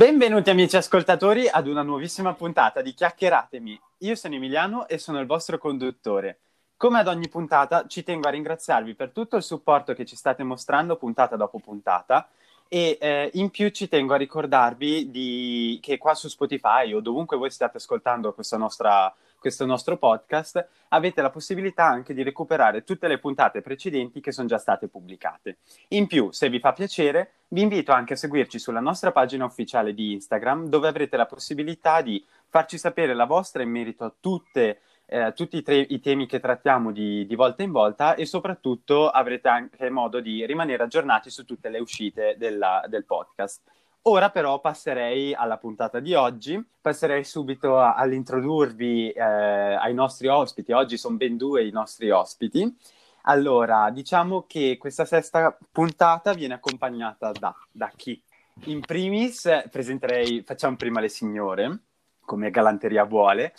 Benvenuti amici ascoltatori ad una nuovissima puntata di Chiacchieratemi. Io sono Emiliano e sono il vostro conduttore. Come ad ogni puntata ci tengo a ringraziarvi per tutto il supporto che ci state mostrando puntata dopo puntata e eh, in più ci tengo a ricordarvi di... che qua su Spotify o dovunque voi stiate ascoltando questa nostra questo nostro podcast, avete la possibilità anche di recuperare tutte le puntate precedenti che sono già state pubblicate. In più, se vi fa piacere, vi invito anche a seguirci sulla nostra pagina ufficiale di Instagram, dove avrete la possibilità di farci sapere la vostra in merito a tutte eh, tutti i, tre, i, temi che trattiamo di, di, volta in volta e soprattutto avrete anche modo di rimanere aggiornati su tutte le uscite della, del podcast. Ora però passerei alla puntata di oggi, passerei subito all'introdurvi eh, ai nostri ospiti. Oggi sono ben due i nostri ospiti. Allora, diciamo che questa sesta puntata viene accompagnata da, da chi? In primis presenterei, facciamo prima le signore, come galanteria vuole.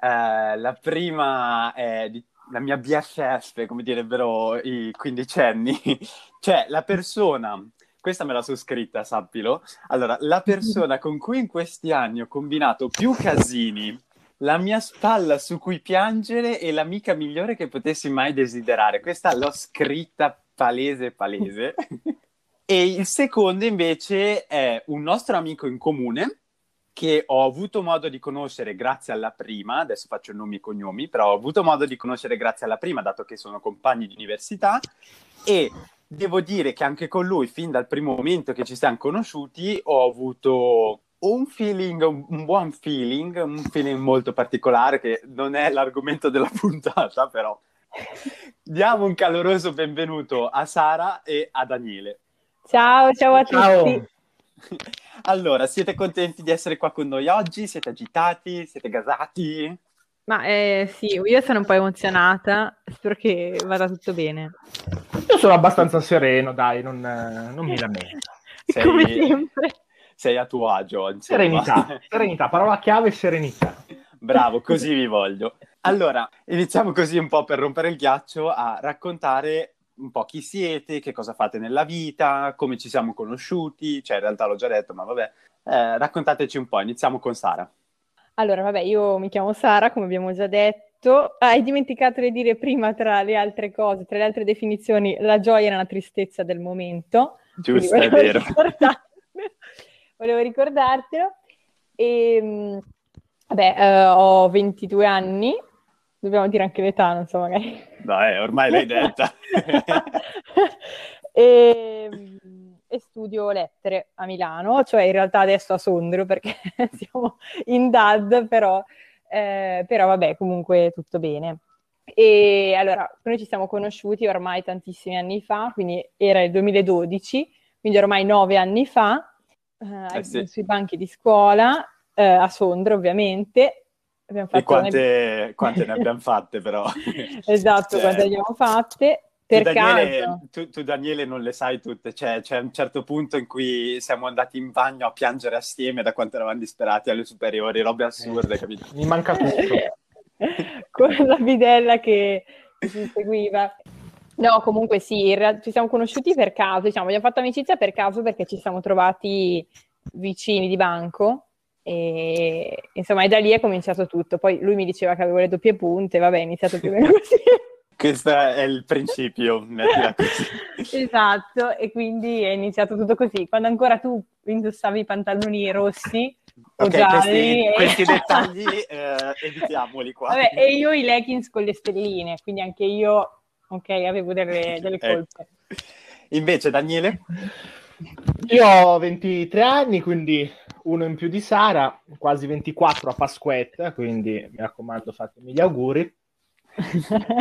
Eh, la prima è di, la mia BFF, come direbbero i quindicenni, cioè la persona questa me la sono scritta, sappilo. Allora, la persona con cui in questi anni ho combinato più casini, la mia spalla su cui piangere e l'amica migliore che potessi mai desiderare. Questa l'ho scritta palese, palese. e il secondo invece è un nostro amico in comune che ho avuto modo di conoscere grazie alla prima, adesso faccio nomi e cognomi, però ho avuto modo di conoscere grazie alla prima, dato che sono compagni di università, e devo dire che anche con lui, fin dal primo momento che ci siamo conosciuti, ho avuto un feeling, un buon feeling, un feeling molto particolare che non è l'argomento della puntata, però. Diamo un caloroso benvenuto a Sara e a Daniele. Ciao, ciao a ciao. tutti. Allora, siete contenti di essere qua con noi oggi? Siete agitati? Siete gasati? Ma eh, sì, io sono un po' emozionata, spero che vada tutto bene. Io sono abbastanza sereno, dai, non, non mi lamento. Sei, Come sempre. Sei a tuo agio. Insomma. Serenità, serenità, parola chiave serenità. Bravo, così vi voglio. Allora, iniziamo così un po' per rompere il ghiaccio a raccontare un po' chi siete, che cosa fate nella vita, come ci siamo conosciuti, cioè in realtà l'ho già detto, ma vabbè, eh, raccontateci un po', iniziamo con Sara. Allora, vabbè, io mi chiamo Sara, come abbiamo già detto. Ah, hai dimenticato di dire prima, tra le altre cose, tra le altre definizioni, la gioia e la tristezza del momento. Giusto, è vero. volevo ricordartelo. E, ehm, vabbè, eh, ho 22 anni, dobbiamo dire anche l'età, non so, magari. Dai, ormai l'hai detta. e, ehm, e studio lettere a Milano, cioè in realtà adesso a Sondrio perché siamo in DAD, però, eh, però vabbè, comunque tutto bene. E allora, noi ci siamo conosciuti ormai tantissimi anni fa, quindi era il 2012, quindi ormai nove anni fa, eh, eh sì. sui banchi di scuola, eh, a Sondrio ovviamente. e quante, ne... quante ne abbiamo fatte però? esatto, cioè... quante ne abbiamo fatte. Per tu Daniele, tu, tu, Daniele, non le sai tutte, cioè, c'è un certo punto in cui siamo andati in bagno a piangere assieme da quanto eravamo disperati alle superiori, robe assurde, eh, capito? Mi manca tutto. Con la bidella che, si seguiva. No, comunque sì, realtà, ci siamo conosciuti per caso, diciamo, abbiamo fatto amicizia per caso perché ci siamo trovati vicini di banco e insomma, e da lì è cominciato tutto. Poi lui mi diceva che avevo le doppie punte, vabbè, è iniziato più o meno così. Questo è il principio. esatto, e quindi è iniziato tutto così. Quando ancora tu indossavi i pantaloni rossi o okay, gialli... Questi, e... questi dettagli eh, evitiamoli qua. Vabbè, e io i leggings con le stelline, quindi anche io, ok, avevo delle, delle colpe. Invece Daniele? Io ho 23 anni, quindi uno in più di Sara, quasi 24 a Pasquetta, quindi mi raccomando fatemi gli auguri.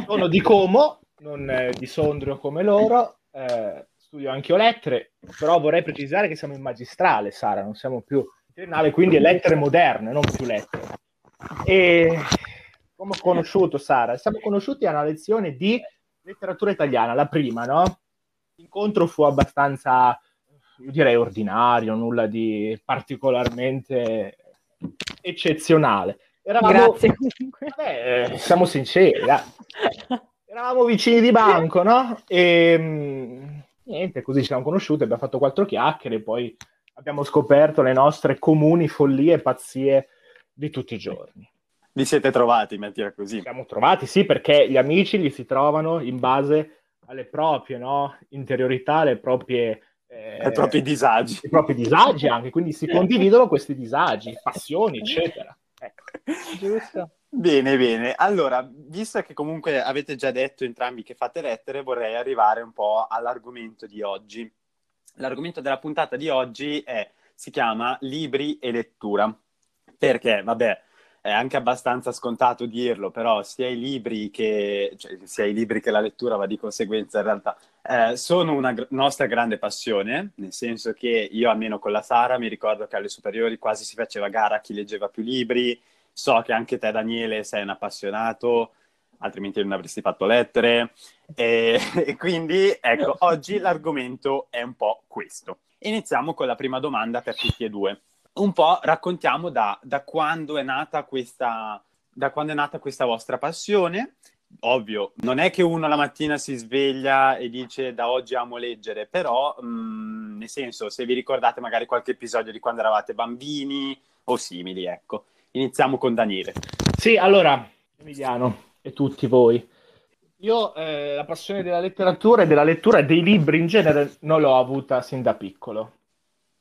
Sono di Como, non di Sondrio come loro, eh, studio anche io lettere, però vorrei precisare che siamo in magistrale, Sara, non siamo più in triennale, quindi lettere moderne, non più lettere. E come ho conosciuto Sara? Siamo conosciuti a una lezione di letteratura italiana, la prima, no? L'incontro fu abbastanza, io direi, ordinario, nulla di particolarmente eccezionale. Eravamo... Grazie Beh, eh, siamo sinceri, eravamo vicini di banco, no? E mm, niente, così ci siamo conosciuti, abbiamo fatto quattro chiacchiere, poi abbiamo scoperto le nostre comuni follie e pazzie di tutti i giorni. Vi siete trovati, mettila così. Siamo trovati, sì, perché gli amici li si trovano in base alle proprie no? interiorità, alle proprie... Eh, ai propri disagi. I propri disagi anche, quindi si condividono questi disagi, passioni, eccetera. Ecco. Giusto. Bene, bene. Allora, visto che comunque avete già detto entrambi che fate lettere, vorrei arrivare un po' all'argomento di oggi. L'argomento della puntata di oggi è, si chiama libri e lettura. Perché, vabbè, è anche abbastanza scontato dirlo, però sia i libri che, cioè, sia i libri che la lettura, va di conseguenza in realtà, eh, sono una gr- nostra grande passione, nel senso che io almeno con la Sara mi ricordo che alle superiori quasi si faceva gara a chi leggeva più libri, so che anche te Daniele sei un appassionato, altrimenti non avresti fatto lettere, e, e quindi ecco, oggi l'argomento è un po' questo. Iniziamo con la prima domanda per tutti e due un po' raccontiamo da, da, quando è nata questa, da quando è nata questa vostra passione. Ovvio, non è che uno la mattina si sveglia e dice da oggi amo leggere, però mh, mm, nel senso, se vi ricordate magari qualche episodio di quando eravate bambini o simili, ecco. Iniziamo con Daniele. Sì, allora, Emiliano e tutti voi. Io eh, la passione della letteratura e della lettura e dei libri in genere non l'ho avuta sin da piccolo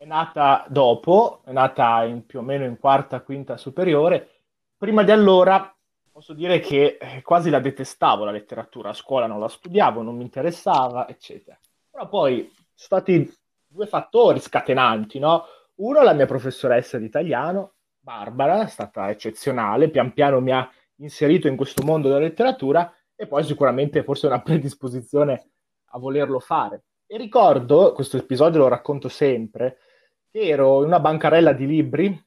nata dopo, è nata in, più o meno in quarta, quinta superiore. Prima di allora posso dire che eh, quasi la detestavo la letteratura, a scuola non la studiavo, non mi interessava, eccetera. Però poi sono stati due fattori scatenanti, no? Uno, la mia professoressa di italiano, Barbara, è stata eccezionale, pian piano mi ha inserito in questo mondo della letteratura e poi sicuramente forse una predisposizione a volerlo fare. E ricordo, questo episodio lo racconto sempre, ero in una bancarella di libri,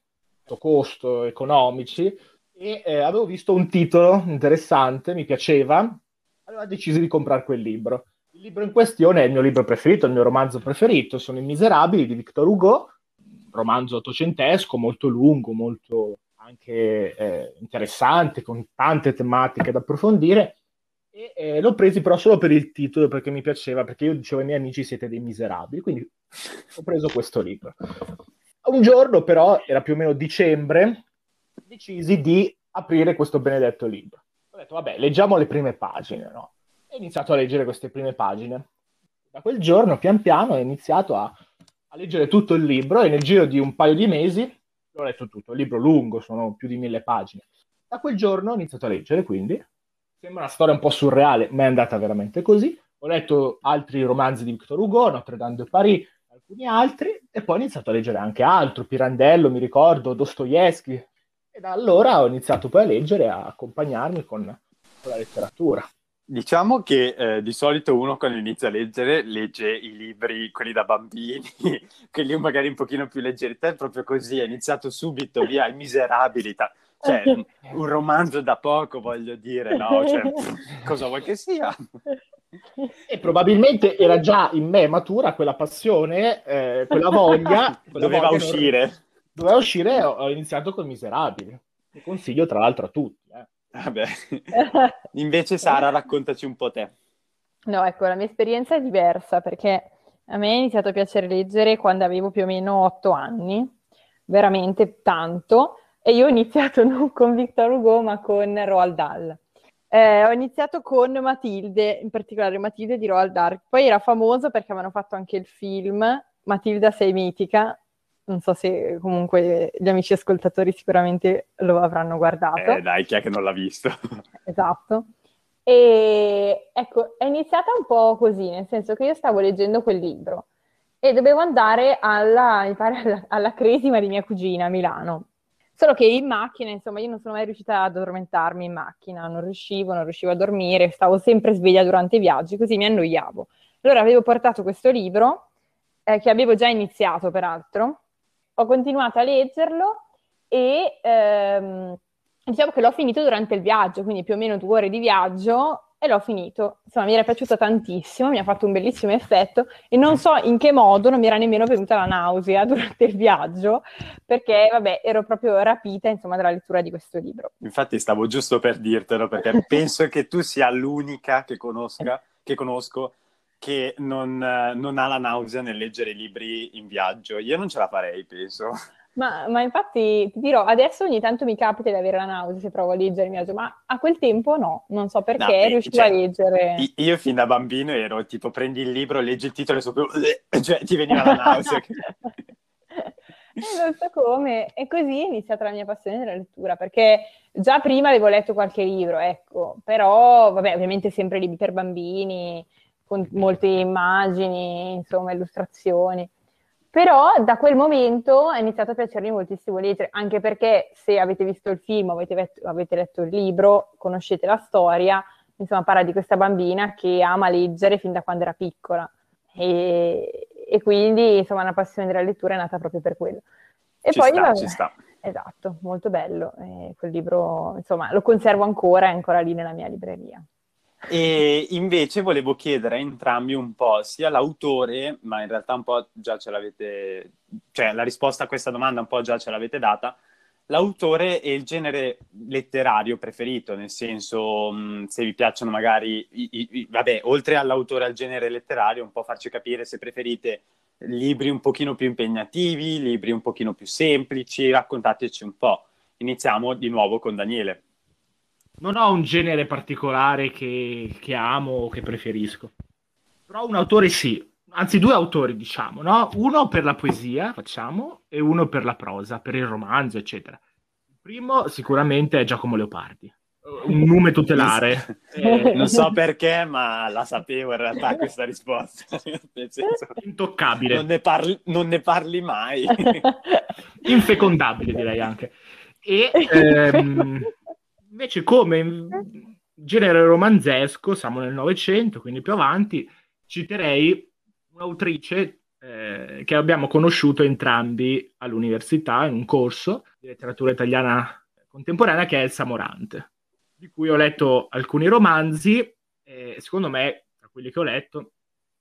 costo, economici, e eh, avevo visto un titolo interessante, mi piaceva, allora deciso di comprare quel libro. Il libro in questione è il mio libro preferito, il mio romanzo preferito, sono I Miserabili di Victor Hugo, romanzo ottocentesco, molto lungo, molto anche eh, interessante, con tante tematiche da approfondire. E eh, l'ho preso però solo per il titolo, perché mi piaceva, perché io dicevo ai miei amici siete dei miserabili, quindi ho preso questo libro. Un giorno però, era più o meno dicembre, decisi di aprire questo benedetto libro. Ho detto, vabbè, leggiamo le prime pagine, no? E ho iniziato a leggere queste prime pagine. Da quel giorno, pian piano, ho iniziato a, a leggere tutto il libro e nel giro di un paio di mesi l'ho letto tutto. Il libro lungo, sono più di mille pagine. Da quel giorno ho iniziato a leggere, quindi sembra una storia un po' surreale, ma è andata veramente così. Ho letto altri romanzi di Victor Hugo, Notre Dame de Paris, alcuni altri, e poi ho iniziato a leggere anche altro, Pirandello, mi ricordo, Dostoevsky, e da allora ho iniziato poi a leggere, a accompagnarmi con, con la letteratura. Diciamo che eh, di solito uno quando inizia a leggere legge i libri, quelli da bambini, quelli magari un pochino più leggeri. Te è proprio così, è iniziato subito via, i miserabili. Ta- cioè, un romanzo da poco, voglio dire, no? Cioè, cosa vuoi che sia? E probabilmente era già in me matura quella passione, eh, quella voglia. Quella doveva voglia uscire. Non... Doveva uscire e ho iniziato con Miserabili. Lo consiglio tra l'altro a tutti. Eh. Vabbè. Invece Sara, raccontaci un po' te. No, ecco, la mia esperienza è diversa perché a me è iniziato a piacere leggere quando avevo più o meno otto anni, veramente tanto, e io ho iniziato non con Victor Hugo ma con Roald Dahl. Eh, ho iniziato con Matilde, in particolare Matilde di Roald Dahl. Poi era famoso perché avevano fatto anche il film Matilda sei mitica. Non so se comunque gli amici ascoltatori sicuramente lo avranno guardato. Eh, dai, chi è che non l'ha visto? esatto. E ecco, è iniziata un po' così, nel senso che io stavo leggendo quel libro e dovevo andare alla, mi pare, alla, alla cresima di mia cugina a Milano Solo che in macchina, insomma, io non sono mai riuscita ad addormentarmi in macchina, non riuscivo, non riuscivo a dormire, stavo sempre sveglia durante i viaggi, così mi annoiavo. Allora avevo portato questo libro, eh, che avevo già iniziato peraltro, ho continuato a leggerlo e ehm, diciamo che l'ho finito durante il viaggio, quindi più o meno due ore di viaggio e l'ho finito. Insomma, mi era piaciuto tantissimo, mi ha fatto un bellissimo effetto e non so in che modo non mi era nemmeno venuta la nausea durante il viaggio, perché vabbè, ero proprio rapita, insomma, dalla lettura di questo libro. Infatti stavo giusto per dirtelo, perché penso che tu sia l'unica che, conosca, che conosco che non, non ha la nausea nel leggere libri in viaggio. Io non ce la farei, penso. Ma, ma, infatti ti dirò, adesso ogni tanto mi capita di avere la nausea se provo a leggere in viaggio, ma a quel tempo no, non so perché no, riuscivo cioè, a leggere. Io fin da bambino ero tipo prendi il libro, leggi il titolo e so più, cioè ti veniva la nausea. non so come, e così è iniziata la mia passione della lettura, perché già prima avevo letto qualche libro, ecco, però vabbè, ovviamente sempre libri per bambini, con molte immagini, insomma, illustrazioni. Però da quel momento è iniziato a piacermi moltissimo leggere, anche perché se avete visto il film, avete, letto, avete letto il libro, conoscete la storia, insomma parla di questa bambina che ama leggere fin da quando era piccola e, e quindi insomma una passione della lettura è nata proprio per quello. E ci poi sta, ci sta. Esatto, molto bello. E quel libro, insomma, lo conservo ancora, è ancora lì nella mia libreria. E invece volevo chiedere a entrambi un po', sia l'autore, ma in realtà un po' già ce l'avete, cioè la risposta a questa domanda un po' già ce l'avete data, l'autore e il genere letterario preferito, nel senso mh, se vi piacciono magari, i, i, vabbè, oltre all'autore e al genere letterario, un po' farci capire se preferite libri un pochino più impegnativi, libri un pochino più semplici, raccontateci un po'. Iniziamo di nuovo con Daniele non ho un genere particolare che, che amo o che preferisco. Però un autore sì, anzi due autori diciamo, no? Uno per la poesia, facciamo, e uno per la prosa, per il romanzo, eccetera. Il primo sicuramente è Giacomo Leopardi, un nome tutelare. eh, non so perché, ma la sapevo in realtà questa risposta. Senso, Intoccabile. Non ne, parli, non ne parli mai. Infecondabile direi anche. E ehm, Invece come genere romanzesco, siamo nel Novecento, quindi più avanti, citerei un'autrice eh, che abbiamo conosciuto entrambi all'università in un corso di letteratura italiana contemporanea che è Elsa Morante, di cui ho letto alcuni romanzi e secondo me, tra quelli che ho letto,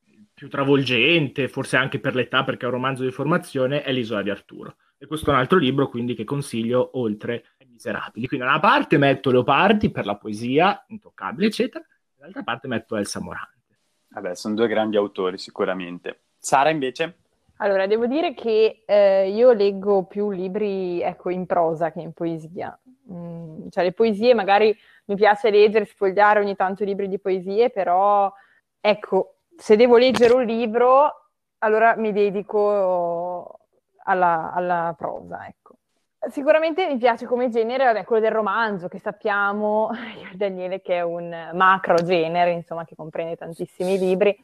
il più travolgente, forse anche per l'età perché è un romanzo di formazione, è L'isola di Arturo. E questo è un altro libro quindi che consiglio oltre miserabili. Quindi da una parte metto Leopardi per la poesia, intoccabile, eccetera, dall'altra parte metto Elsa Morante. Vabbè, sono due grandi autori sicuramente. Sara invece? Allora, devo dire che eh, io leggo più libri, ecco, in prosa che in poesia. Mm, cioè, le poesie magari mi piace leggere, sfogliare ogni tanto libri di poesie, però, ecco, se devo leggere un libro, allora mi dedico alla, alla prosa, ecco. Sicuramente mi piace come genere vabbè, quello del romanzo, che sappiamo, Daniele, che è un macro genere, insomma, che comprende tantissimi libri.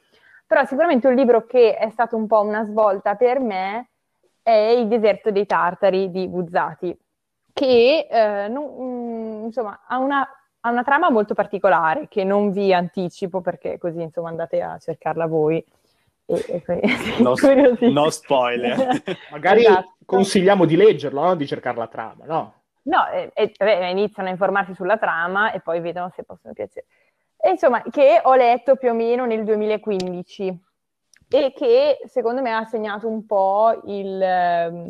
Però sicuramente un libro che è stato un po' una svolta per me è Il deserto dei tartari di Buzzati, che eh, non, mm, insomma, ha una, ha una trama molto particolare che non vi anticipo perché così insomma andate a cercarla voi. E, e, no, no, spoiler. Magari esatto. consigliamo di leggerlo, no? di cercare la trama, no? No, e, e, iniziano a informarsi sulla trama e poi vedono se possono piacere. E insomma, che ho letto più o meno nel 2015 e che secondo me ha segnato un po' il, ehm,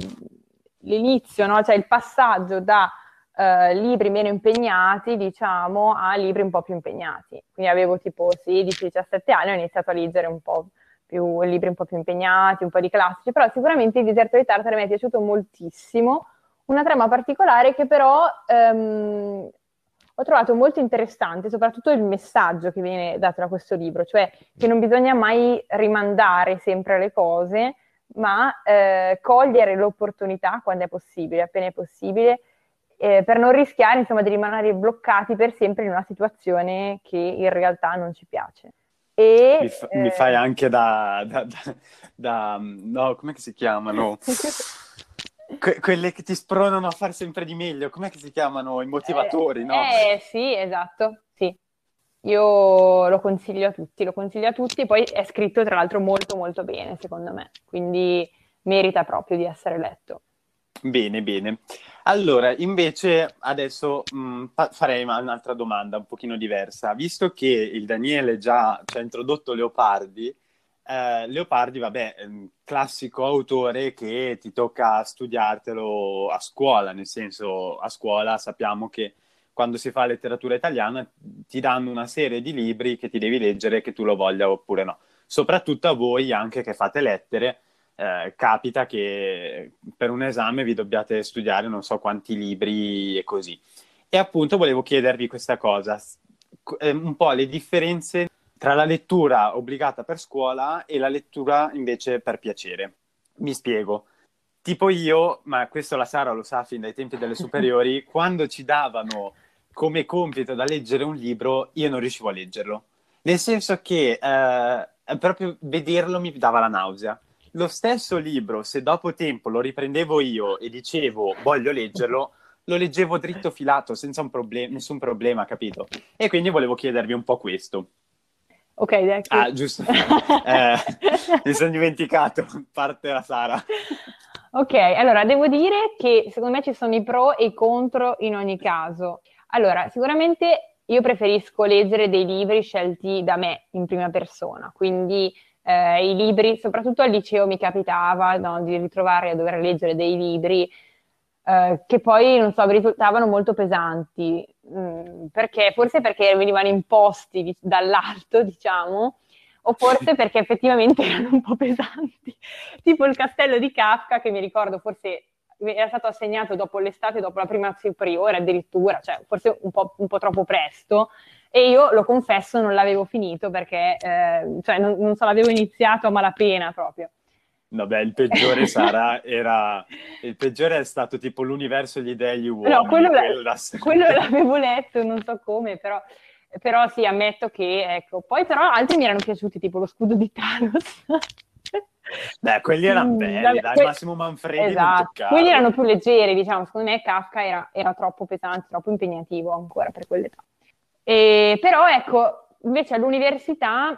l'inizio, no? cioè il passaggio da uh, libri meno impegnati, diciamo, a libri un po' più impegnati. Quindi avevo tipo 16-17 anni, ho iniziato a leggere un po' più libri un po' più impegnati, un po' di classici, però sicuramente il deserto di Tartare mi è piaciuto moltissimo, una trama particolare che però ehm, ho trovato molto interessante, soprattutto il messaggio che viene dato da questo libro, cioè che non bisogna mai rimandare sempre le cose, ma eh, cogliere l'opportunità quando è possibile, appena è possibile, eh, per non rischiare insomma, di rimanere bloccati per sempre in una situazione che in realtà non ci piace. E, mi, fa, eh... mi, fai anche da, da, da, da no, come si chiamano? Que- quelle che ti spronano a fare sempre di meglio, com'è che si chiamano? I motivatori, eh, no? Eh sì, esatto, sì. Io lo consiglio a tutti, lo consiglio a tutti, poi è scritto tra l'altro molto molto bene, secondo me, quindi merita proprio di essere letto. Bene, bene. Allora, invece adesso mh, mm, farei un'altra domanda un pochino diversa. Visto che il Daniele già ci ha introdotto Leopardi, eh, Leopardi, vabbè, classico autore che ti tocca studiartelo a scuola, nel senso a scuola sappiamo che quando si fa letteratura italiana ti danno una serie di libri che ti devi leggere che tu lo voglia oppure no. soprattutto a voi anche che fate lettere, eh, capita che per un esame vi dobbiate studiare non so quanti libri e così. E appunto volevo chiedervi questa cosa, eh, un po' le differenze tra la lettura obbligata per scuola e la lettura invece per piacere. Mi spiego. Tipo io, ma questo la Sara lo sa fin dai tempi delle superiori, quando ci davano come compito da leggere un libro, io non riuscivo a leggerlo. Nel senso che eh, proprio vederlo mi dava la nausea. Lo stesso libro, se dopo tempo lo riprendevo io e dicevo voglio leggerlo, lo leggevo dritto filato senza un problem- nessun problema, capito? E quindi volevo chiedervi un po' questo. Ok, dai. Ah, giusto. eh, mi sono dimenticato, parte la Sara. Ok, allora devo dire che secondo me ci sono i pro e i contro in ogni caso. Allora, sicuramente io preferisco leggere dei libri scelti da me in prima persona, quindi eh, i libri, soprattutto al liceo mi capitava no, di ritrovare a dover leggere dei libri eh, che poi, non so, risultavano molto pesanti, mh, mm, perché, forse perché venivano imposti di, dall'alto, diciamo, o forse perché effettivamente erano un po' pesanti, tipo il castello di Kafka che mi ricordo forse era stato assegnato dopo l'estate, dopo la prima superiore addirittura, cioè forse un po', un po troppo presto, e io lo confesso non l'avevo finito perché, eh, cioè non, non so, l'avevo iniziato a malapena proprio. Vabbè, il peggiore sarà, era, il peggiore è stato tipo l'universo, gli dei, gli uomini. No, quello, la... quello l'avevo letto, non so come, però, però sì, ammetto che, ecco, poi però altri mi erano piaciuti, tipo lo scudo di Thanos. Beh, quelli erano mm, belli, Vabbè, dai, que- Massimo Manfredi esatto. Quelli erano più leggeri, diciamo, secondo me Kafka era, era troppo pesante, troppo impegnativo ancora per quell'età. E, però ecco, invece all'università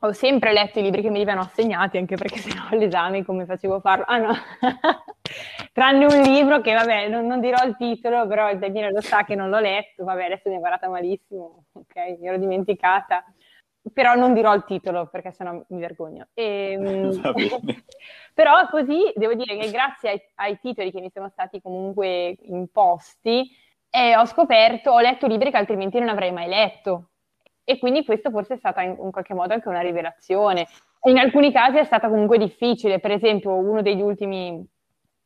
ho sempre letto i libri che mi venivano assegnati, anche perché sennò all'esame come facevo a farlo? Ah no, tranne un libro che vabbè, non, non, dirò il titolo, però il Daniele lo sa che non l'ho letto, vabbè, adesso mi è guardata malissimo, ok, mi ero dimenticata però non dirò il titolo perché sennò mi vergogno. E, ehm, però così devo dire che grazie ai, ai, titoli che mi sono stati comunque imposti, eh, ho scoperto, ho letto libri che altrimenti non avrei mai letto. E quindi questo forse è stata in, in qualche modo anche una rivelazione. In alcuni casi è stata comunque difficile, per esempio uno degli ultimi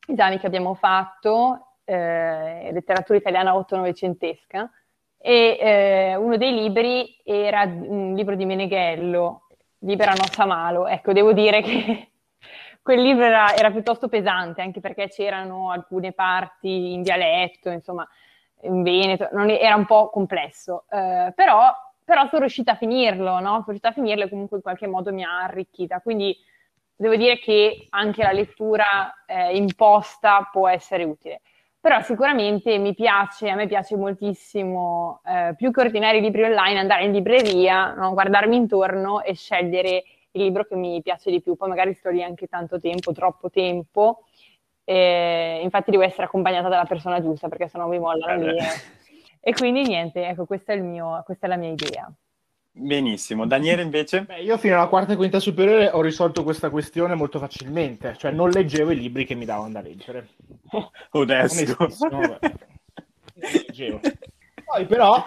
esami che abbiamo fatto, eh, letteratura italiana otto-novecentesca, e eh, uno dei libri era un libro di Meneghello, Libera Nostra Malo. Ecco, devo dire che quel libro era, era, piuttosto pesante, anche perché c'erano alcune parti in dialetto, insomma, in Veneto, era un po' complesso, eh, però, però, sono riuscita a finirlo, no? Sono riuscita a finirlo e comunque in qualche modo mi ha arricchita. Quindi devo dire che anche la lettura eh, imposta può essere utile però sicuramente mi piace, a me piace moltissimo, eh, più che ordinare i libri online, andare in libreria, no? guardarmi intorno e scegliere il libro che mi piace di più. Poi magari sto lì anche tanto tempo, troppo tempo, e infatti devo essere accompagnata dalla persona giusta perché sennò mi mollano lì. E quindi niente, ecco, questa è, mio, questa è la mia idea. Benissimo, Daniele invece? Beh, io fino alla quarta e quinta superiore ho risolto questa questione molto facilmente, cioè non leggevo i libri che mi davano da leggere. Onesto. leggevo. Poi però,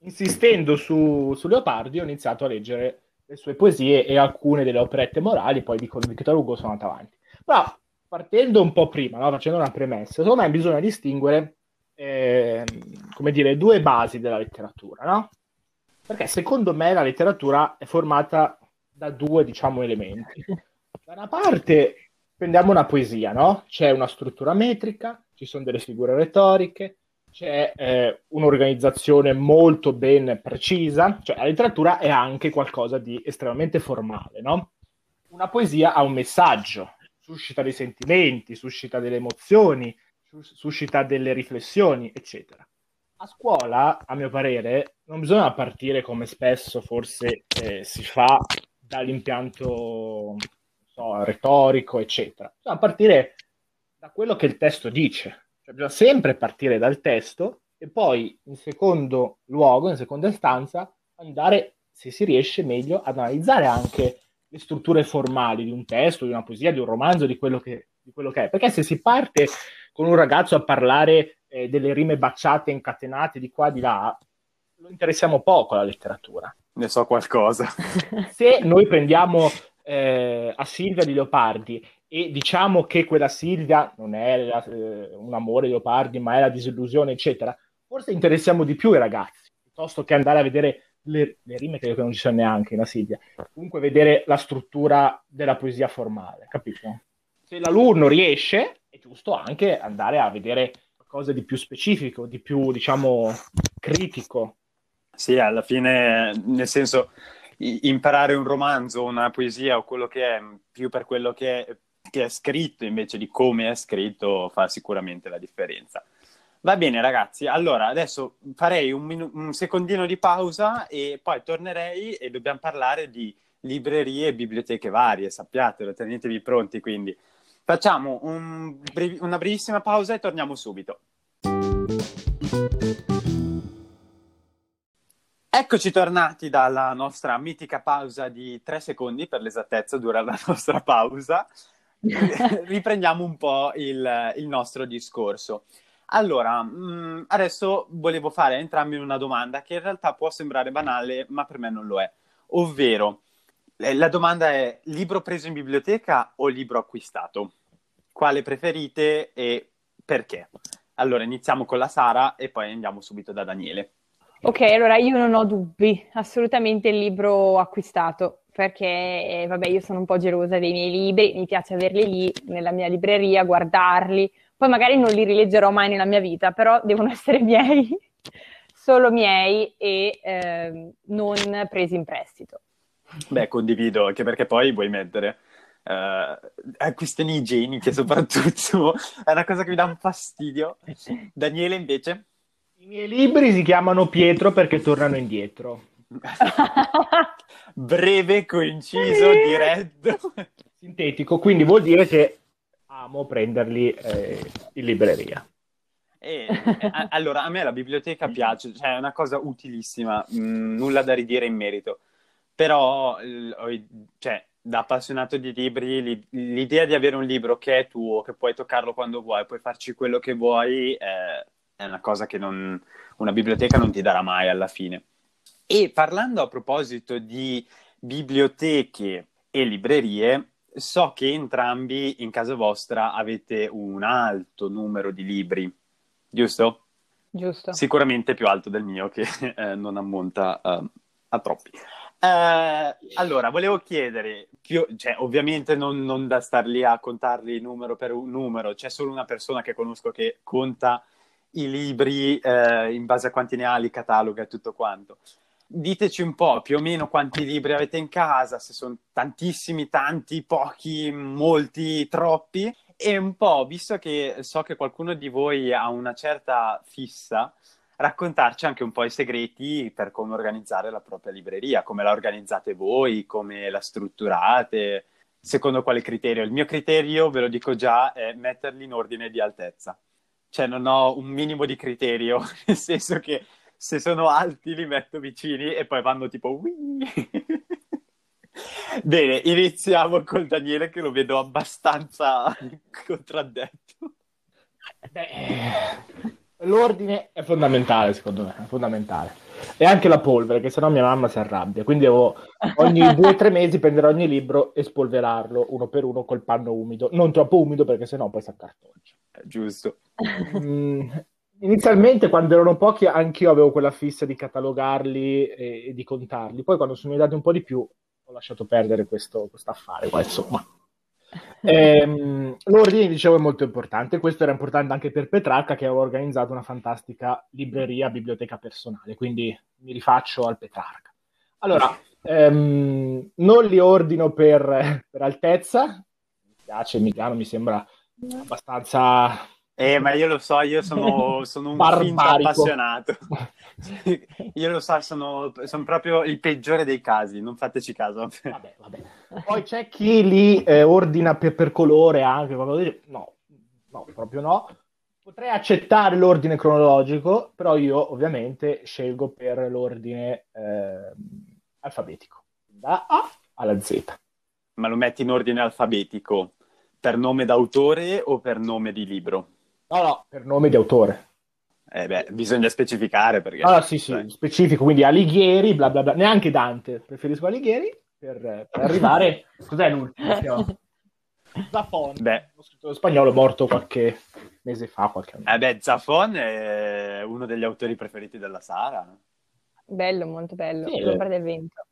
insistendo su, su, Leopardi, ho iniziato a leggere le sue poesie e alcune delle operette morali, poi di Victor Hugo sono andato avanti. Però, partendo un po' prima, no? facendo una premessa, secondo me bisogna distinguere, eh, come dire, due basi della letteratura, no? Perché secondo me la letteratura è formata da due, diciamo, elementi. Da una parte prendiamo una poesia, no? C'è una struttura metrica, ci sono delle figure retoriche, c'è eh, un'organizzazione molto ben precisa, cioè la letteratura è anche qualcosa di estremamente formale, no? Una poesia ha un messaggio, suscita dei sentimenti, suscita delle emozioni, suscita delle riflessioni, eccetera a scuola, a mio parere, non bisogna partire come spesso forse eh, si fa dall'impianto so, retorico, eccetera. Bisogna partire da quello che il testo dice. Cioè, bisogna sempre partire dal testo e poi, in secondo luogo, in seconda istanza, andare, se si riesce, meglio ad analizzare anche le strutture formali di un testo, di una poesia, di un romanzo, di quello che, di quello che è. Perché se si parte con un ragazzo a parlare eh, delle rime baciate, incatenate di qua e di là, lo interessiamo poco alla letteratura. ne so qualcosa. Se noi prendiamo eh, a Silvia di Leopardi e diciamo che quella Silvia non è la, eh, un amore di Leopardi, ma è la disillusione, eccetera, forse interessiamo di più i ragazzi, piuttosto che andare a vedere le, le rime, credo che non ci sono neanche in Silvia, comunque vedere la struttura della poesia formale, capito? Se l'alunno riesce, è giusto anche andare a vedere qualcosa di più specifico, di più, diciamo, critico. Sì, alla fine, nel senso, imparare un romanzo, una poesia o quello che è, più per quello che è, che è scritto invece di come è scritto, fa sicuramente la differenza. Va bene ragazzi, allora adesso farei un, minu- un, secondino di pausa e poi tornerei e dobbiamo parlare di librerie e biblioteche varie, sappiatelo, tenetevi pronti quindi. Facciamo un brevi- una brevissima pausa e torniamo subito. Eccoci tornati dalla nostra mitica pausa di tre secondi, per l'esattezza dura la nostra pausa. Riprendiamo un po' il, il nostro discorso. Allora, mh, mm, adesso volevo fare a entrambi una domanda che in realtà può sembrare banale, ma per me non lo è. Ovvero, eh, la domanda è libro preso in biblioteca o libro acquistato? Quale preferite e perché? Allora, iniziamo con la Sara e poi andiamo subito da Daniele. Ok, allora io non ho dubbi, assolutamente il libro acquistato, perché eh, vabbè, io sono un po' gelosa dei miei libri, mi piace averli lì nella mia libreria, guardarli, poi magari non li rileggerò mai nella mia vita, però devono essere miei, solo miei e eh, non presi in prestito. Beh, condivido, anche perché poi vuoi mettere uh, questioni igieniche soprattutto, è una cosa che mi dà un fastidio. Daniele invece? I miei libri si chiamano Pietro perché tornano indietro. Breve, coinciso, diretto. Sintetico, quindi vuol dire che amo prenderli eh, in libreria. E, eh, allora, a me la biblioteca piace, cioè è una cosa utilissima, mh, mm, nulla da ridire in merito, però cioè, da appassionato di libri, l'idea di avere un libro che è tuo, che puoi toccarlo quando vuoi, puoi farci quello che vuoi, eh, è una cosa che non, una biblioteca non ti darà mai alla fine. E parlando a proposito di biblioteche e librerie, so che entrambi in casa vostra avete un alto numero di libri, giusto? Giusto. Sicuramente più alto del mio, che eh, non ammonta uh, a troppi. Uh, allora, volevo chiedere, più, cioè, ovviamente non, non, da star lì a contarli numero per un numero, c'è solo una persona che conosco che conta i libri uh, in base a quanti ne ha, li cataloga e tutto quanto diteci un po' più o meno quanti libri avete in casa, se sono tantissimi, tanti, pochi, molti, troppi. E un po', visto che so che qualcuno di voi ha una certa fissa, raccontarci anche un po' i segreti per come organizzare la propria libreria, come la organizzate voi, come la strutturate, secondo quale criterio. Il mio criterio, ve lo dico già, è metterli in ordine di altezza. Cioè non ho un minimo di criterio, nel senso che se sono alti li metto vicini e poi vanno tipo Bene, iniziamo col Daniele che lo vedo abbastanza contraddetto. Beh, l'ordine è fondamentale, secondo me, è fondamentale. E anche la polvere, che sennò mia mamma si arrabbia. Quindi devo ogni due o tre mesi prendere ogni libro e spolverarlo uno per uno col panno umido. Non troppo umido perché sennò poi si accartoccia. Giusto. Mm, inizialmente quando erano pochi anch'io avevo quella fissa di catalogarli e, e di contarli, poi quando sono andati un po' di più ho lasciato perdere questo affare qua, insomma. Ehm, l'ordine, dicevo, è molto importante. Questo era importante anche per Petrarca, che aveva organizzato una fantastica libreria, biblioteca personale. Quindi mi rifaccio al Petrarca. Allora, ehm, non li ordino per, per altezza. Mi piace Milano, mi sembra abbastanza eh, ma io lo so, io sono, sono un finto appassionato. io lo so, sono, sono, proprio il peggiore dei casi, non fateci caso. Vabbè, vabbè. Poi c'è chi li eh, ordina per, per, colore anche, no, no, proprio no. Potrei accettare l'ordine cronologico, però io ovviamente scelgo per l'ordine eh, alfabetico, da A alla Z. Ma lo metti in ordine alfabetico per nome d'autore o per nome di libro? No, no, per nome di autore. Eh beh, bisogna specificare perché... Ah, sì, sì, Beh. specifico, quindi Alighieri, bla bla bla, neanche Dante, preferisco Alighieri per, per arrivare... Cos'è l'ultimo? Zafon, Beh. uno scrittore spagnolo morto qualche mese fa, qualche anno. Eh beh, Zafon è uno degli autori preferiti della Sara. Bello, molto bello, sì, L'ombra del vento.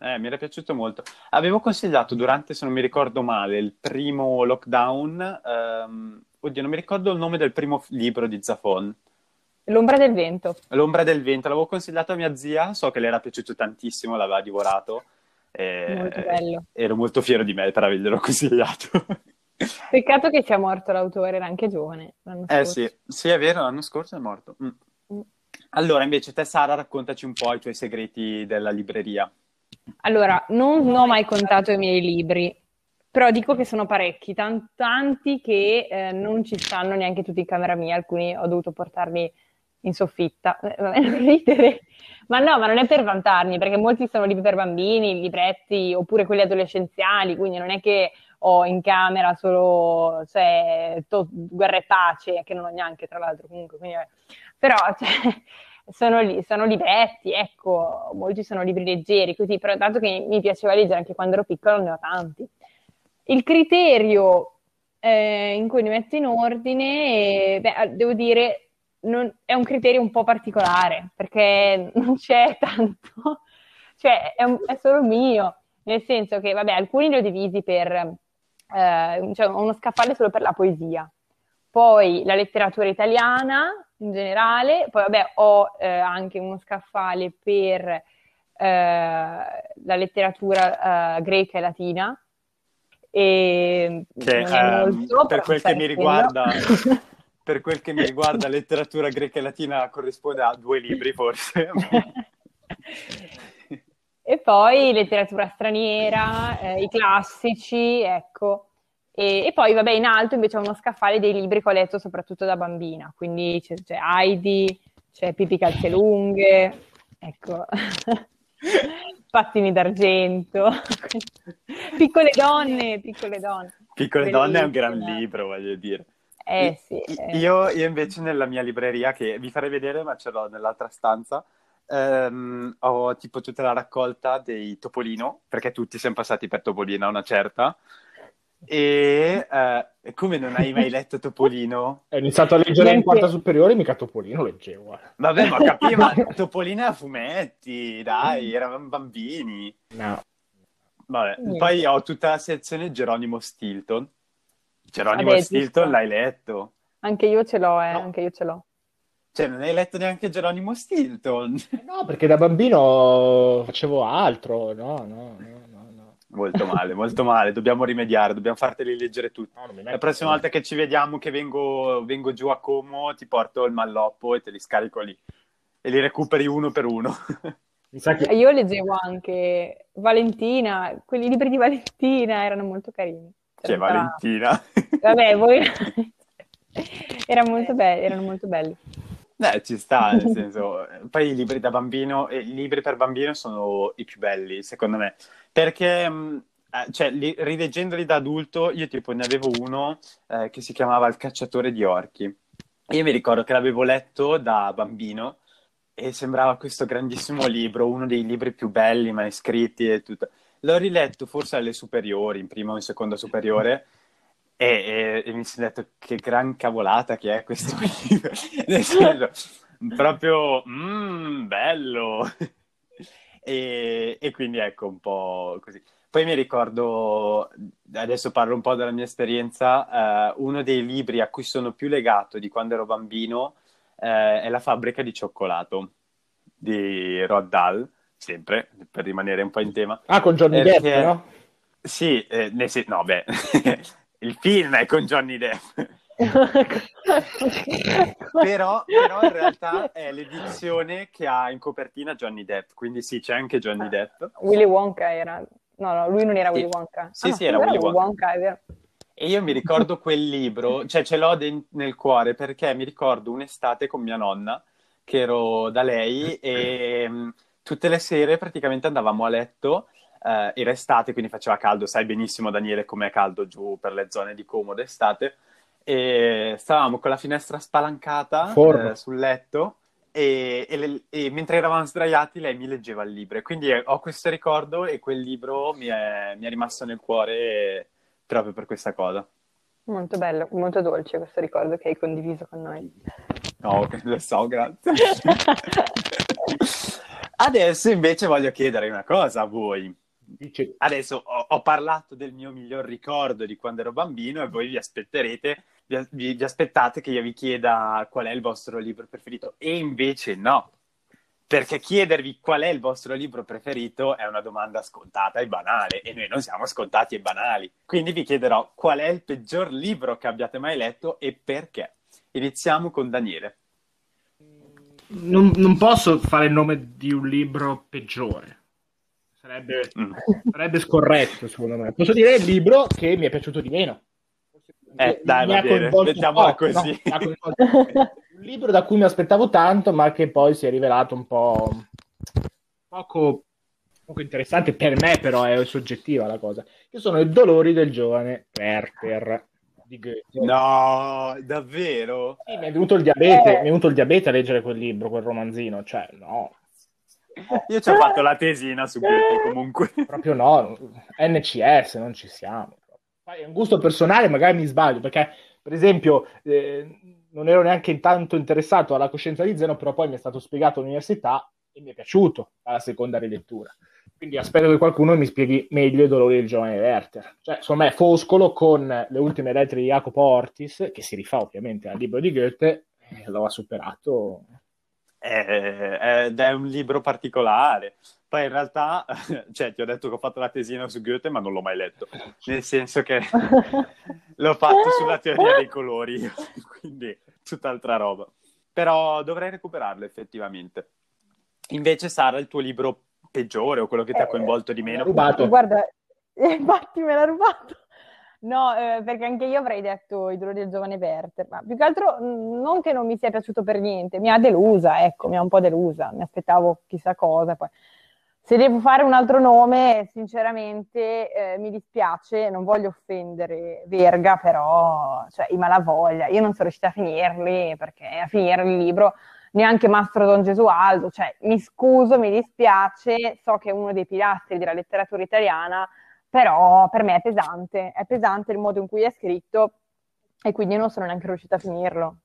Eh, mi era piaciuto molto. Avevo consigliato durante, se non mi ricordo male, il primo lockdown. Ehm, oddio, non mi ricordo il nome del primo libro di Zafon. L'ombra del vento. L'ombra del vento, l'avevo consigliato a mia zia, so che le era piaciuto tantissimo, l'aveva divorato. E... Molto bello. Ero molto fiero di me per averglielo consigliato. Peccato che sia morto l'autore, era anche giovane. Eh sì, sì, è vero, l'anno scorso è morto. Mm. Mm. Allora, invece, te Sara, raccontaci un po' i tuoi segreti della libreria. Allora, non ho mai contato i miei libri, però dico che sono parecchi, tan- tanti che eh, non ci stanno neanche tutti in camera mia, alcuni ho dovuto portarli in soffitta. Ridere. Ma no, ma non è per vantarmi, perché molti sono libri per bambini, libretti, oppure quelli adolescenziali, quindi non è che ho in camera solo cioè, to- guerra e pace, che non ho neanche tra l'altro comunque. Quindi, però cioè, sono, li- sono libretti, ecco, molti sono libri leggeri, così, però tanto che mi piaceva leggere anche quando ero piccola, ne ho tanti. Il criterio eh, in cui li metto in ordine, beh, devo dire, non, è un criterio un po' particolare, perché non c'è tanto, cioè è, un, è solo mio, nel senso che, vabbè, alcuni li ho divisi per, eh, cioè uno scaffale solo per la poesia, poi la letteratura italiana in generale, poi vabbè ho eh, anche uno scaffale per eh, la letteratura eh, greca e latina, e che, ehm, molto, per quel che mi riguarda per quel che mi riguarda letteratura greca e latina corrisponde a due libri forse. E poi letteratura straniera eh, i classici ecco. E, e, poi, vabbè, in alto invece ho uno scaffale dei libri che ho letto soprattutto da bambina, quindi c'è, c'è Heidi, c'è Pipi Calzelunghe, ecco, Pattini d'argento, Piccole donne, Piccole donne. Piccole donne è un gran libro, voglio dire. Eh sì. Eh. Io, io, invece nella mia libreria, che vi farei vedere, ma ce l'ho nell'altra stanza, ehm, ho tipo tutta la raccolta dei Topolino, perché tutti siamo passati per Topolino a una certa, e uh, come non hai mai letto Topolino? Ho iniziato a leggere in quarta superiore, mica Topolino leggevo. Vabbè, ma capivo, ma Topolino a fumetti, dai, eravamo bambini. No. Vabbè, Niente. poi ho tutta la sezione Geronimo Stilton. Geronimo Vabbè, Stilton l'hai letto? Anche io ce l'ho, eh, no. anche io ce l'ho. Cioè, non hai letto neanche Geronimo Stilton? No, perché da bambino facevo altro, no, no, no. Molto male, molto male. Dobbiamo rimediare, dobbiamo farteli leggere tutti. No, La prossima volta che ci vediamo, che vengo, vengo, giù a Como, ti porto il malloppo e te li scarico lì. E li recuperi uno per uno. che... Io leggevo anche Valentina, quelli libri di Valentina erano molto carini. C'è Valentina? Vabbè, voi... erano, molto be- erano molto belli. Eh, ci sta, nel senso, poi i libri da bambino, i libri per bambino sono i più belli, secondo me, perché, mm, eh, cioè, li, rileggendoli da adulto, io tipo ne avevo uno eh, che si chiamava Il cacciatore di orchi. Io mi ricordo che l'avevo letto da bambino e sembrava questo grandissimo libro, uno dei libri più belli mai scritti e tutto. L'ho riletto forse alle superiori, in prima o in seconda superiore, e, e, e, mi sono detto che gran cavolata che è questo libro. Nel senso, proprio mm, bello. E, e, quindi ecco un po' così. Poi mi ricordo, adesso parlo un po' della mia esperienza, uh, uno dei libri a cui sono più legato di quando ero bambino uh, è La fabbrica di cioccolato di Rod Dahl, sempre per rimanere un po' in tema. Ah, con Johnny Perché... Depp, no? Sì, eh, ne, no, beh, il film è con Johnny Depp. Però, però, in realtà è l'edizione che ha in copertina Johnny Depp, quindi sì, c'è anche Johnny Depp. Willy Wonka era... No, no, lui non era sì. Willy Wonka. Sì, ah, sì, era Willy Wonka. Wonka è vero. E io mi ricordo quel libro, cioè ce l'ho de- nel cuore perché mi ricordo un'estate con mia nonna, che ero da lei e mh, mm, tutte le sere praticamente andavamo a letto Uh, era estate, quindi faceva caldo, sai benissimo Daniele com'è caldo giù per le zone di Como d'estate, e stavamo con la finestra spalancata eh, sul letto e, e le- e mentre eravamo sdraiati lei mi leggeva il libro. E quindi eh, ho questo ricordo e quel libro mi è, mi è rimasto nel cuore proprio per questa cosa. Molto bello, molto dolce questo ricordo che hai condiviso con noi. No, lo so, grazie. Adesso invece voglio chiedere una cosa a voi. Dice, Adesso ho, ho parlato del mio miglior ricordo di quando ero bambino e voi vi aspetterete, vi, vi- vi aspettate che io vi chieda qual è il vostro libro preferito. E invece no, perché chiedervi qual è il vostro libro preferito è una domanda scontata e banale e noi non siamo scontati e banali. Quindi vi chiederò qual è il peggior libro che abbiate mai letto e perché. Iniziamo con Daniele. non, non posso fare il nome di un libro peggiore. Sarebbe, Mm. sarebbe scorretto, secondo me. Posso dire il libro che mi è piaciuto di meno. Eh, dai, Mi va ha bene, mettiamola poco, no, così. coinvolto un libro da cui mi aspettavo tanto, ma che poi si è rivelato un po' poco, poco interessante per me, però è soggettiva la cosa. Che sono i dolori del giovane Werther di Goethe. No, davvero? Sì, mi è venuto il diabete, Eh. mi è venuto il diabete a leggere quel libro, quel romanzino, cioè no, Io ci ho fatto la tesina su Goethe comunque. proprio no, NCS, non ci siamo. È un gusto personale, magari mi sbaglio, perché per esempio eh, non ero neanche tanto interessato alla coscienza di Zeno, però poi mi è stato spiegato all'università e mi è piaciuto alla seconda rilettura. Quindi aspetto che qualcuno mi spieghi meglio i dolori del giovane Werther. Cioè, secondo me, Foscolo con le ultime lettere di Jacopo Ortis, che si rifà ovviamente al libro di Goethe, eh, lo ha superato. Eh, ed è un libro particolare. Poi in realtà, cioè, ti ho detto che ho fatto la tesina su Goethe, ma non l'ho mai letto. Nel senso che l'ho fatto sulla teoria dei colori, quindi tutt'altra roba. Però dovrei recuperarlo effettivamente. Invece, Sara, il tuo libro peggiore o quello che ti ha Eh, coinvolto di meno? rubato. Guarda, infatti me l'ha rubato. No, eh, perché anche io avrei detto i dolori del giovane Werther, ma più che altro mh, non che non mi sia piaciuto per niente, mi ha delusa, ecco, mi ha un po' delusa, mi aspettavo chissà cosa. Poi. Se devo fare un altro nome, sinceramente eh, mi dispiace, non voglio offendere Verga, però, cioè, i Malavoglia, io non sono riuscita a finirli, perché a finire il libro neanche Mastro Don Gesualdo, cioè mi scuso, mi dispiace, so che è uno dei pilastri della letteratura italiana, però per me è pesante, è pesante il modo in cui è scritto e quindi non sono neanche riuscita a finirlo.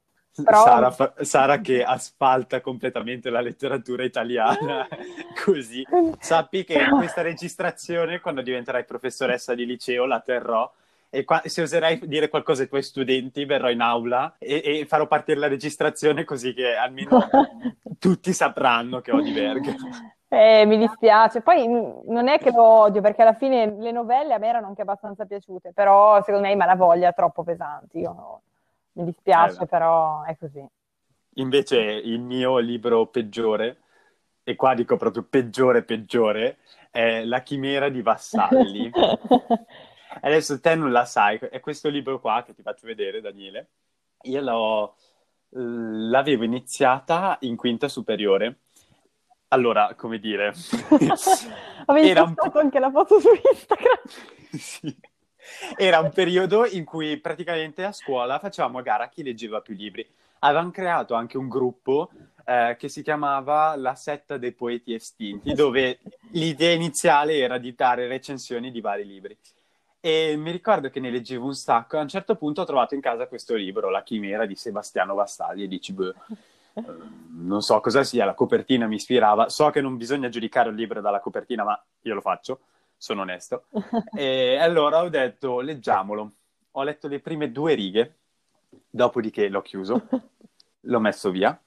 Però- Sara, fa- Sara che asfalta completamente la letteratura italiana così. Sappi che Però- questa registrazione, quando diventerai professoressa di liceo, la terrò. E qua- se oserai dire qualcosa ai tuoi studenti, verrò in aula e, e farò partire la registrazione così che almeno tutti sapranno che ho di verga. Eh, mi dispiace. Poi mh, non è che lo odio, perché alla fine le novelle a me erano anche abbastanza piaciute, però secondo me i Malavoglia troppo pesanti. Io- mi dispiace, Eh, però è così. Invece il mio libro peggiore, e qua dico proprio peggiore peggiore, è La chimera di Vassalli. Adesso te non la sai, è questo libro qua che ti faccio vedere, Daniele. Io l'ho, l'avevo iniziata in quinta superiore. Allora, come dire, Avevi Era un postato anche la foto su Instagram. sì. Era un periodo in cui praticamente a scuola facevamo a gara chi leggeva più libri. Avevamo creato anche un gruppo eh, che si chiamava La setta dei poeti estinti, dove l'idea iniziale era di dare recensioni di vari libri. E mi ricordo che ne leggevo un sacco. A un certo punto ho trovato in casa questo libro, La chimera di Sebastiano Vassalli, e dici, boh, non so cosa sia, la copertina mi ispirava. So che non bisogna giudicare un libro dalla copertina, ma io lo faccio, sono onesto. E allora ho detto, leggiamolo. Ho letto le prime due righe, dopodiché l'ho chiuso, l'ho messo via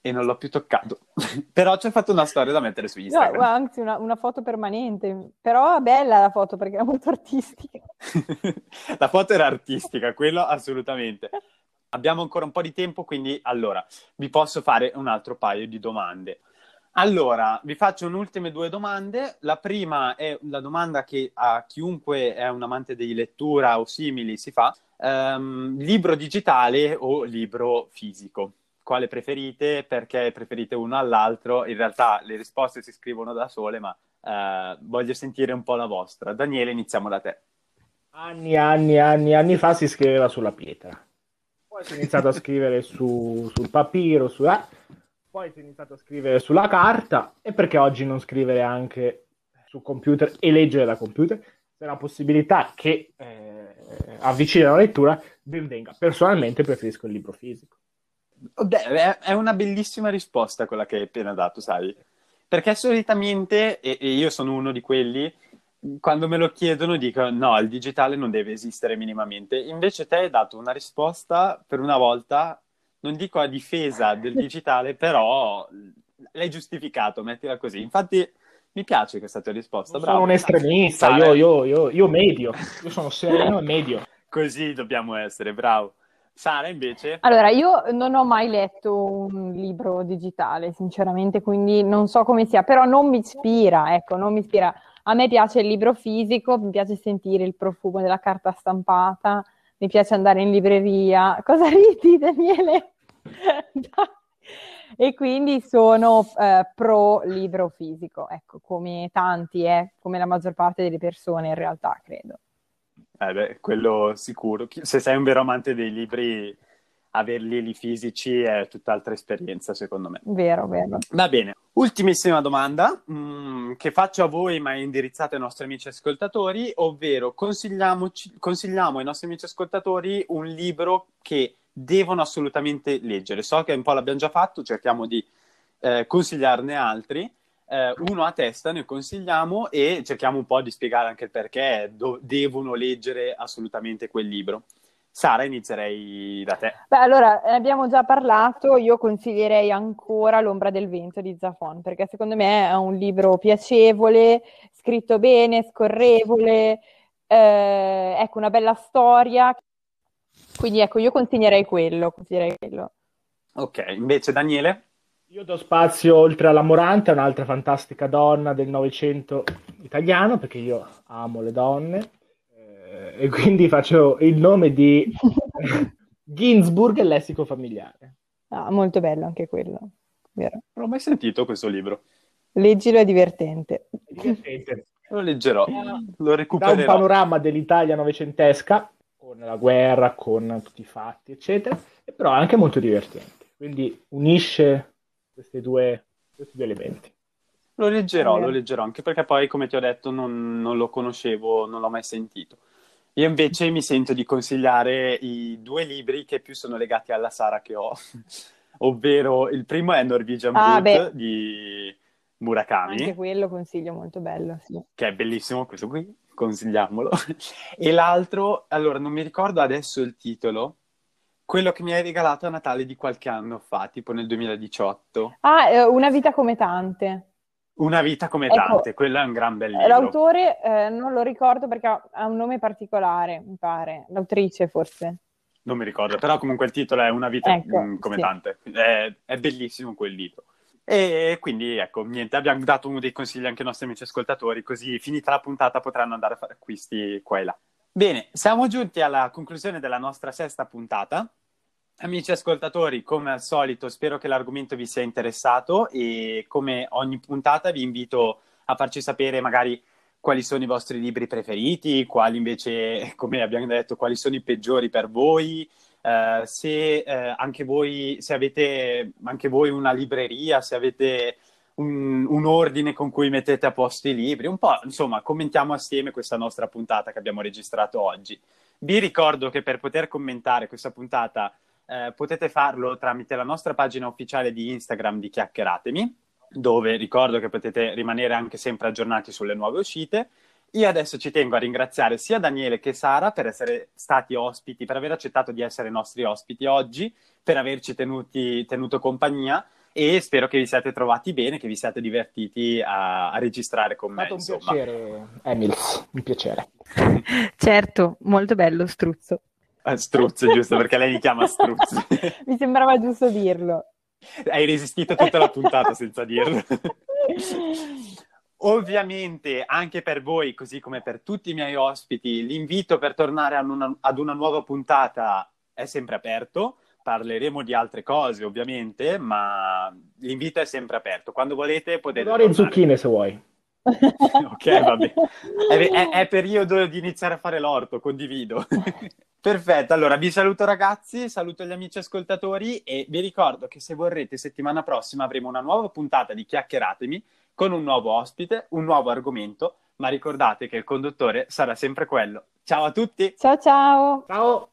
e non l'ho più toccato. Però ci ho fatto una storia da mettere su No, Instagram. guarda, anzi, una, una foto permanente, però è bella la foto perché è molto artistica. La foto era artistica, quello assolutamente. Abbiamo ancora un po' di tempo, quindi allora vi posso fare un altro paio di domande. Allora, vi faccio un'ultime due domande. La prima è la domanda che a chiunque è un amante di lettura o simili si fa. Ehm, libro digitale o libro fisico? Quale preferite? Perché preferite uno all'altro? In realtà le risposte si scrivono da sole, ma eh, voglio sentire un po' la vostra. Daniele, iniziamo da te. Anni, anni, anni, anni fa si scriveva sulla pietra. Poi si è iniziato a scrivere su, sul papiro, su, eh, poi si è iniziato a scrivere sulla carta e perché oggi non scrivere anche su computer e leggere da computer? Se una possibilità che eh, avvicina la lettura, ben venga. Personalmente preferisco il libro fisico. Beh, è una bellissima risposta quella che hai appena dato, sai? Perché solitamente, e, e io sono uno di quelli, quando me lo chiedono dico no, il digitale non deve esistere minimamente. Invece te hai dato una risposta per una volta, non dico a difesa del digitale, però l'hai giustificato, mettila così. Infatti mi piace questa tua risposta. Bravo. Sono un estremista, io, io, io, io medio, io sono sereno e medio. Così dobbiamo essere, bravo. Sara invece? Allora, io non ho mai letto un libro digitale, sinceramente, quindi non so come sia, però non mi ispira, ecco, non mi ispira. A me piace il libro fisico, mi piace sentire il profumo della carta stampata, mi piace andare in libreria. Cosa ridi, Daniele? e quindi sono eh, pro libro fisico, ecco, come tanti, eh, come la maggior parte delle persone in realtà, credo. Eh beh, quello sicuro. Se sei un vero amante dei libri, averli lì fisici è tutt'altra esperienza, secondo me. Vero, vero. Va bene. Ultimissima domanda mh, mm, che faccio a voi, ma è indirizzata ai nostri amici ascoltatori, ovvero consigliamo ai nostri amici ascoltatori un libro che devono assolutamente leggere. So che un po' l'abbiamo già fatto, cerchiamo di eh, consigliarne altri eh, uno a testa ne consigliamo e cerchiamo un po' di spiegare anche il perché do- devono leggere assolutamente quel libro. Sara, inizierei da te. Beh, allora, ne abbiamo già parlato, io consiglierei ancora L'ombra del vento di Zafon, perché secondo me è un libro piacevole, scritto bene, scorrevole, eh, ecco, una bella storia. Quindi ecco, io consiglierei quello, consiglierei quello. Ok, invece Daniele? Io do spazio oltre alla Morante a un'altra fantastica donna del Novecento italiano, perché io amo le donne, e quindi faccio il nome di Ginsburg, il lessico familiare. Ah, molto bello anche quello, vero? Non ho mai sentito questo libro. Leggilo, è divertente. È divertente. Lo leggerò, lo recupererò. Da un panorama dell'Italia novecentesca, con la guerra, con tutti i fatti, eccetera, però è anche molto divertente. Quindi unisce due, questi due elementi. Lo leggerò, lo leggerò, anche perché poi, come ti ho detto, non, non, lo conoscevo, non l'ho mai sentito. Io invece mi sento di consigliare i due libri che più sono legati alla Sara che ho, ovvero il primo è Norwegian ah, Wood di Murakami. Anche quello consiglio, molto bello, sì. Che è bellissimo questo qui, consigliamolo. e l'altro, allora, non mi ricordo adesso il titolo, quello che mi hai regalato a Natale di qualche anno fa, tipo nel 2018. Ah, eh, Una vita come tante. Una vita come ecco, tante, quello è un gran bel libro. L'autore eh, non lo ricordo perché ha un nome particolare, mi pare. L'autrice forse. Non mi ricordo, però comunque il titolo è Una vita ecco, mm, come sì. tante. È, è, bellissimo quel libro. E quindi ecco, niente, abbiamo dato uno dei consigli anche ai nostri amici ascoltatori, così finita la puntata potranno andare a fare acquisti qua e là. Bene, siamo giunti alla conclusione della nostra sesta puntata. Amici ascoltatori, come al solito, spero che l'argomento vi sia interessato e come ogni puntata vi invito a farci sapere magari quali sono i vostri libri preferiti, quali invece, come abbiamo detto, quali sono i peggiori per voi, eh, se eh, anche voi, se avete anche voi una libreria, se avete un, un, ordine con cui mettete a posto i libri, un po', insomma, commentiamo assieme questa nostra puntata che abbiamo registrato oggi. Vi ricordo che per poter commentare questa puntata eh, potete farlo tramite la nostra pagina ufficiale di Instagram di Chiacchieratemi, dove ricordo che potete rimanere anche sempre aggiornati sulle nuove uscite. Io adesso ci tengo a ringraziare sia Daniele che Sara per essere stati ospiti, per aver accettato di essere nostri ospiti oggi, per averci tenuti, tenuto compagnia e spero che vi siate trovati bene, che vi siate divertiti a, a registrare con me. È stato un piacere, Emils, un piacere. certo, molto bello, struzzo. Struzzo, giusto, perché lei mi chiama struzzo. mi sembrava giusto dirlo. Hai resistito tutta la puntata senza dirlo. Ovviamente anche per voi, così come per tutti i miei ospiti, l'invito per tornare ad una, ad una nuova puntata è sempre aperto parleremo di altre cose ovviamente, ma l'invito è sempre aperto. Quando volete potete... Pomodori e zucchine se vuoi. ok, va bene. È, è, è, periodo di iniziare a fare l'orto, condivido. Perfetto, allora vi saluto ragazzi, saluto gli amici ascoltatori e vi ricordo che se vorrete settimana prossima avremo una nuova puntata di Chiacchieratemi con un nuovo ospite, un nuovo argomento, ma ricordate che il conduttore sarà sempre quello. Ciao a tutti! Ciao ciao! Ciao!